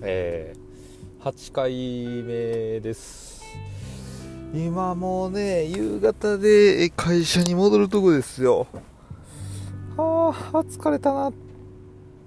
えー、8回目です。今もうね夕方で会社に戻るとこですよ。はあ疲れたなっ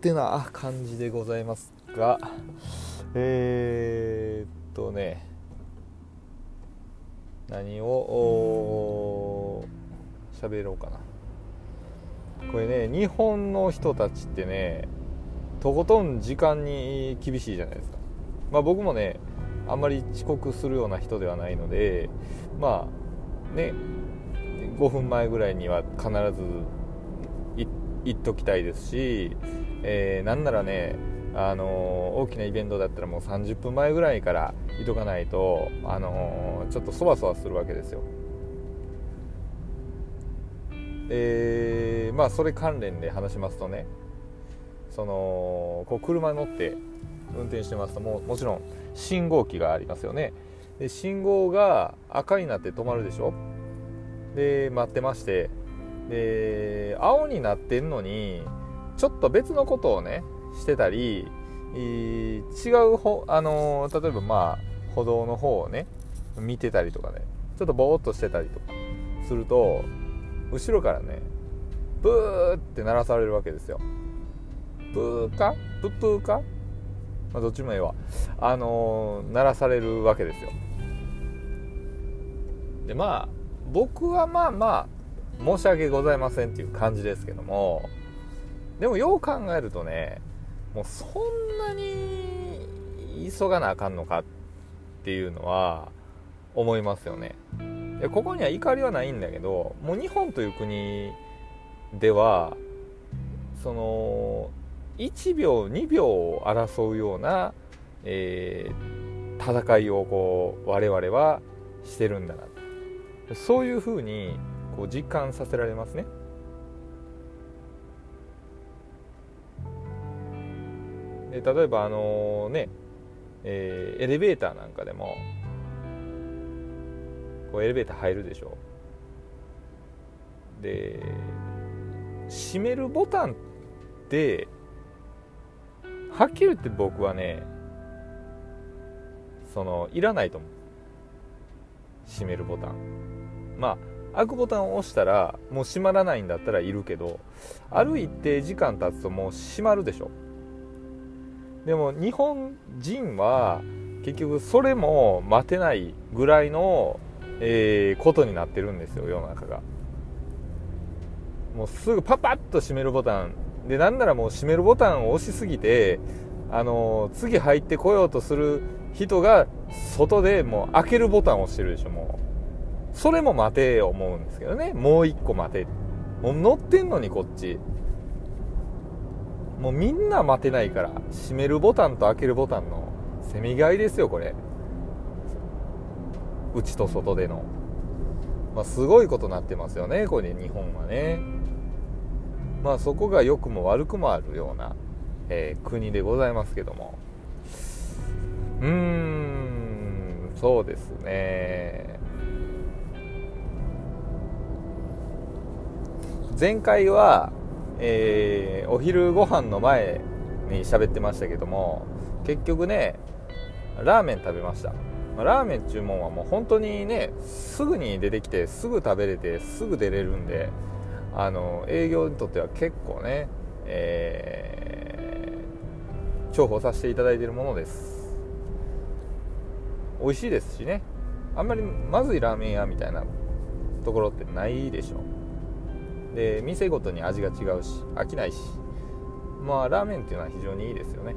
てな感じでございますが。えー、っとね何を喋ろうかな。これね日本の人たちってねとことん時間に厳しいじゃないですか、まあ、僕もねあんまり遅刻するような人ではないのでまあね5分前ぐらいには必ず行っときたいですし、えー、なんならねあのー、大きなイベントだったらもう30分前ぐらいからいとかないと、あのー、ちょっとそわそわするわけですよ。えー、まあそれ関連で話しますとねそのこう車に乗って運転してますとももちろん信号機がありますよね。で信号が赤になって止まるでしょ？で待ってまして。で青になってんのにちょっと別のことをねしてたり違うほあの例えばまあ歩道の方をね見てたりとかねちょっとぼーっとしてたりとかすると後ろからねブーって鳴らされるわけですよ。プーかプップーか、まあ、どっちもええわ。あのー、鳴らされるわけですよ。でまあ僕はまあまあ申し訳ございませんっていう感じですけども。でもよう考えるとねもうそんなに急がなあかんのかっていうのは思いますよね。でここには怒りはないんだけどもう日本という国ではその1秒2秒を争うような、えー、戦いをこう我々はしてるんだなそういうふうにこう実感させられますね。で例えばあのね、えー、エレベーターなんかでもこうエレベーター入るでしょで閉めるボタンってはっきり言って僕はねそのいらないと思う。閉めるボタン。まあ開くボタンを押したらもう閉まらないんだったらいるけどある一定時間経つともう閉まるでしょ。でも日本人は結局それも待てないぐらいの、えー、ことになってるんですよ世の中が。もうすぐパパッと閉めるボタンでなんならもう閉めるボタンを押しすぎてあの次入ってこようとする人が外でもう開けるボタンを押してるでしょもう。それも待て思うんですけどね。もう一個待て。もう乗ってんのにこっち。もうみんな待てないから閉めるボタンと開けるボタンのせめぎ合いですよこれ。内と外での、まあ、すごいことになってますよねこれ日本はね。まあそこが良くも悪くもあるような、えー、国でございますけども。うーんそうですね。前回はえー、お昼ご飯の前に喋ってましたけども結局ねラーメン食べました。ラーメン注文はもう本当にねすぐに出てきてすぐ食べれてすぐ出れるんであの営業にとっては結構ね、えー、重宝させていただいているものです。美味しいですしね。あんまりまずいラーメン屋みたいなところってないでしょで店ごとに味が違うし飽きないし。まあラーメンっていうのは非常にいいですよね。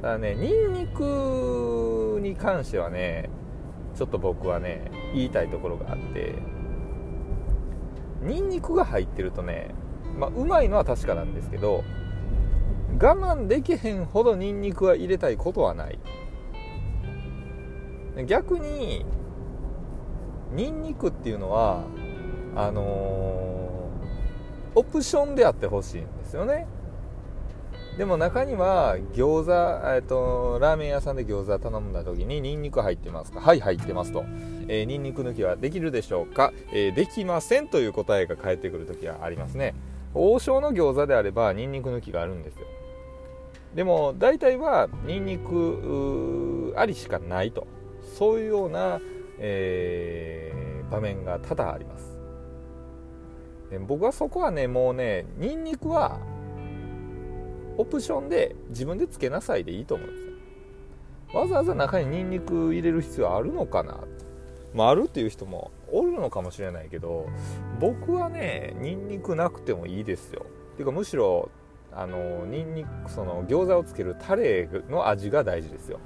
ただねニンニクに関してはねちょっと僕はね言いたいところがあってニンニクが入ってるとねまあうまいのは確かなんですけど我慢できへんほどニンニクは入れたいことはない。逆にニンニクっていうのはあのーオプションであってほしいんですよね。でも中には餃子、えっと、ラーメン屋さんで餃子頼んだ時にニンニク入ってますか？はい入ってますと、えー、ニンニク抜きはできるでしょうか、えー、できませんという答えが返ってくる時はありますね。王将の餃子であればニンニク抜きがあるんですよ。でも大体はニンニクありしかないと。そういうような、えー、場面が多々あります。僕はそこはねもうねニンニクはオプションで自分でつけなさいでいいと思うんですよ。わざわざ中にニンニク入れる必要あるのかな？まあ、あるっていう人もおるのかもしれないけど僕はねニンニクなくてもいいですよ。っていうかむしろあのニンニクその餃子をつけるタレの味が大事ですよ。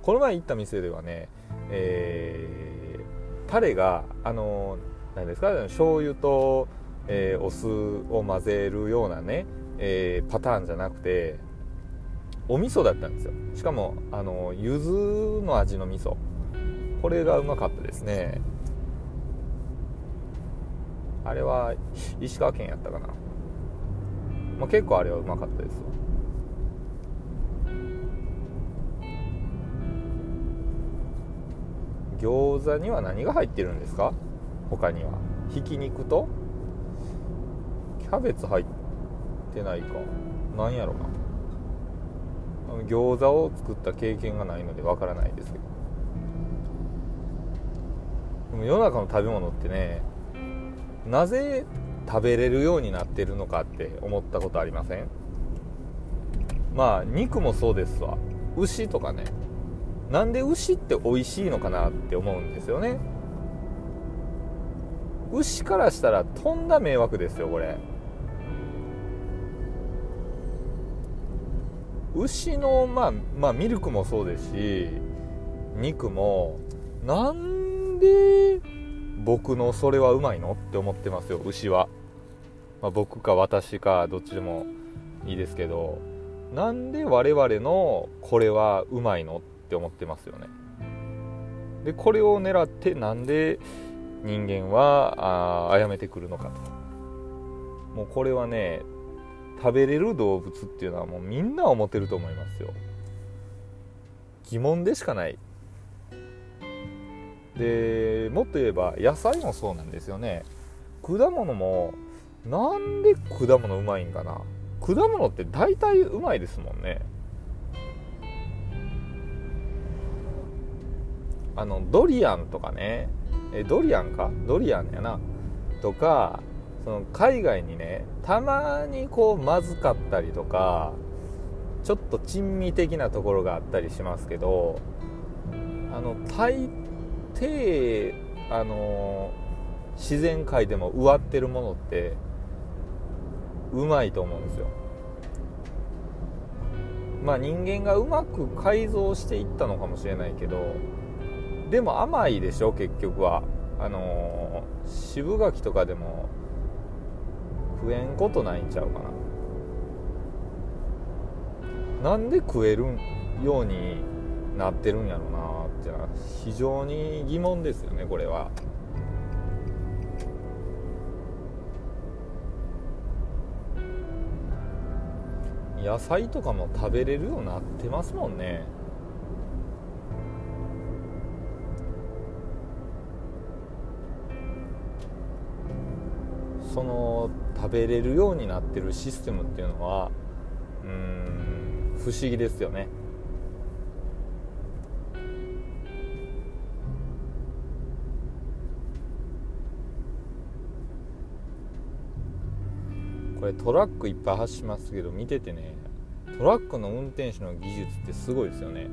この前行った店ではね、えー、タレがあの何ですか？醤油と、えー、お酢を混ぜるようなね、えー、パターンじゃなくてお味噌だったんですよ。しかもあの柚子の味の味噌。これがうまかったですね。あれは石川県やったかな、まあ、結構あれはうまかったです餃子には何が入ってるんですか？他には。ひき肉とキャベツ入ってってないか。なんやろな。餃子を作った経験がないのでわからないですけど。でも世の中の食べ物ってねなぜ食べれるようになってるのかって思ったことありません？まあ肉もそうですわ。牛とかね。なんで牛って美味しいのかなって思うんですよね。牛からしたらとんだ迷惑ですよこれ。牛のまあまあミルクもそうですし肉もなんで僕のそれはうまいのって思ってますよ牛は、まあ、僕か私かどっちでもいいですけどなんで我々のこれはうまいのって思ってますよね。でこれを狙ってなんで人間はあ殺めてくるのかと。もうこれはね食べれる動物っていうのはもうみんな思ってると思いますよ。疑問でしかない。でもっと言えば野菜もそうなんですよね。果物もなんで果物うまいんかな。果物って大体うまいですもんね。あのドリアンとかね。えドリアンか？ドリアンやな。とかその海外にねたまにこうまずかったりとかちょっと珍味的なところがあったりしますけどあの大抵あの自然界でも植わってるものってうまいと思うんですよ。まあ人間がうまく改造していったのかもしれないけどでも甘いでしょ結局は。あの渋柿とかでも食えんことないんちゃうかななんで食えるようになってるんやろなっていうのは非常に疑問ですよねこれは。野菜とかも食べれるようになってますもんねその食べれるようになってるシステムっていうのはうん不思議ですよね。これトラックいっぱい走しますけど見ててねトラックの運転手の技術ってすごいですよね。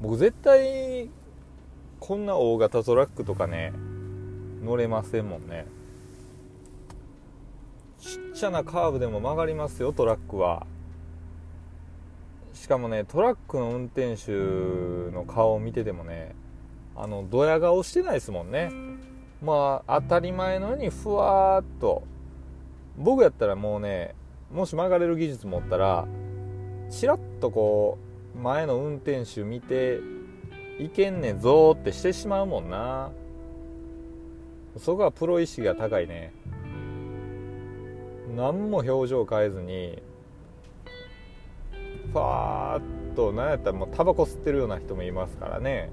僕絶対こんな大型トラックとかね乗れませんもんね。ちっちゃなカーブでも曲がりますよトラックは。しかもねトラックの運転手の顔を見ててもねあのドヤ顔してないですもんね。まあ当たり前のようにふわーっと。僕やったらもうねもし曲がれる技術持ったらチラッとこう前の運転手見ていけんねんぞってしてしまうもんな。そこはプロ意識が高いね。何も表情変えずにファーッと何やったらもうタバコ吸ってるような人もいますからね。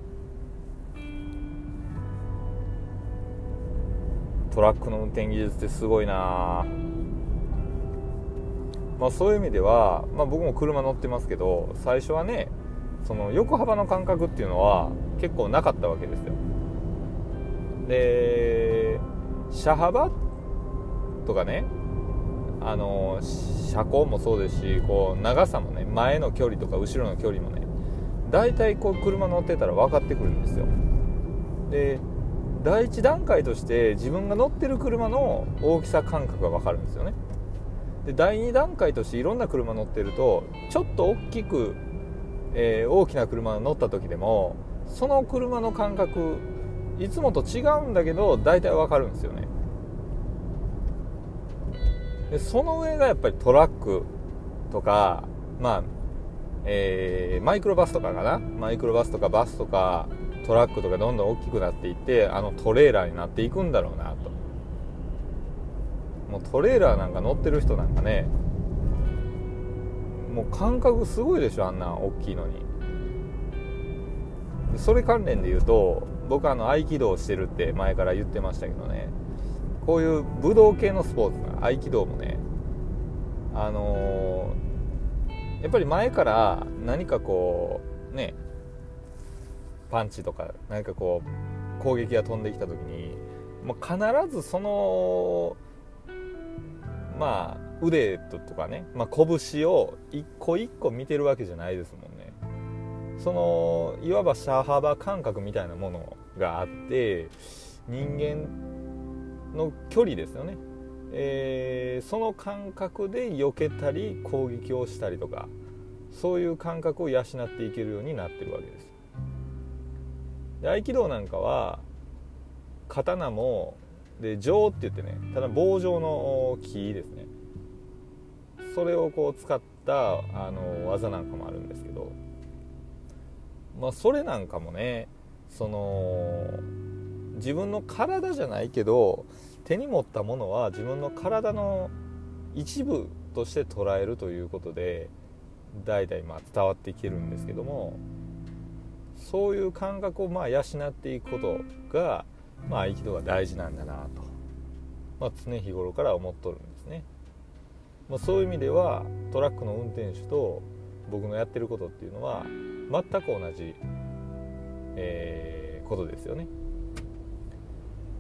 トラックの運転技術ってすごいな。まあ、そういう意味では、まあ、僕も車乗ってますけど最初はねその横幅の感覚っていうのは結構なかったわけですよ。で車幅とかねあの車高もそうですしこう長さもね前の距離とか後ろの距離もね大体こう車乗ってたら分かってくるんですよ。で第一段階として自分が乗ってる車の大きさ感覚が分かるんですよね。で第2段階としていろんな車乗ってるとちょっと大きく、えー、大きな車乗った時でもその車の感覚いつもと違うんだけど大体分かるんですよね。でその上がやっぱりトラックとかまあえー、マイクロバスとかかな？マイクロバスとかバスとかトラックとかどんどん大きくなっていってあのトレーラーになっていくんだろうなと。もうトレーラーなんか乗ってる人なんかねもう感覚すごいでしょあんな大きいのに。それ関連で言うと僕あの合気道してるって前から言ってましたけどね。こういう武道系のスポーツ合気道もね。あのー、やっぱり前から何かこうねパンチとか何かこう攻撃が飛んできた時にもう必ずそのまあ腕とかね、まあ、拳を一個一個見てるわけじゃないですもんね。そのいわば車幅感覚みたいなものがあって人間の距離ですよね、えー、その感覚で避けたり攻撃をしたりとかそういう感覚を養っていけるようになってるわけです。で合気道なんかは刀もで杖って言ってねただ棒状の木ですね。それをこう使ったあの技なんかもあるんですけどまあそれなんかもねその自分の体じゃないけど手に持ったものは自分の体の一部として捉えるということで代々ま伝わってきてるんですけどもそういう感覚をまあ養っていくことが、まあ、合気道が大事なんだなと、まあ、常日頃から思っとるんですね、まあ、そういう意味ではトラックの運転手と僕のやってることっていうのは全く同じ、えー、ことですよね、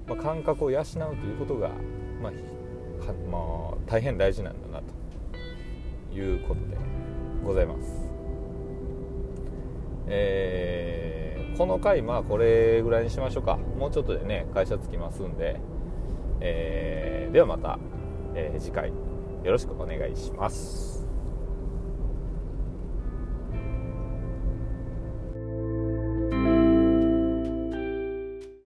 まあ、感覚を養うということが、まあまあ、大変大事なんだなということでございます。えー、この回まあこれぐらいにしましょうか。もうちょっとでね会社着きますんで、えー、ではまた、えー、次回よろしくお願いします。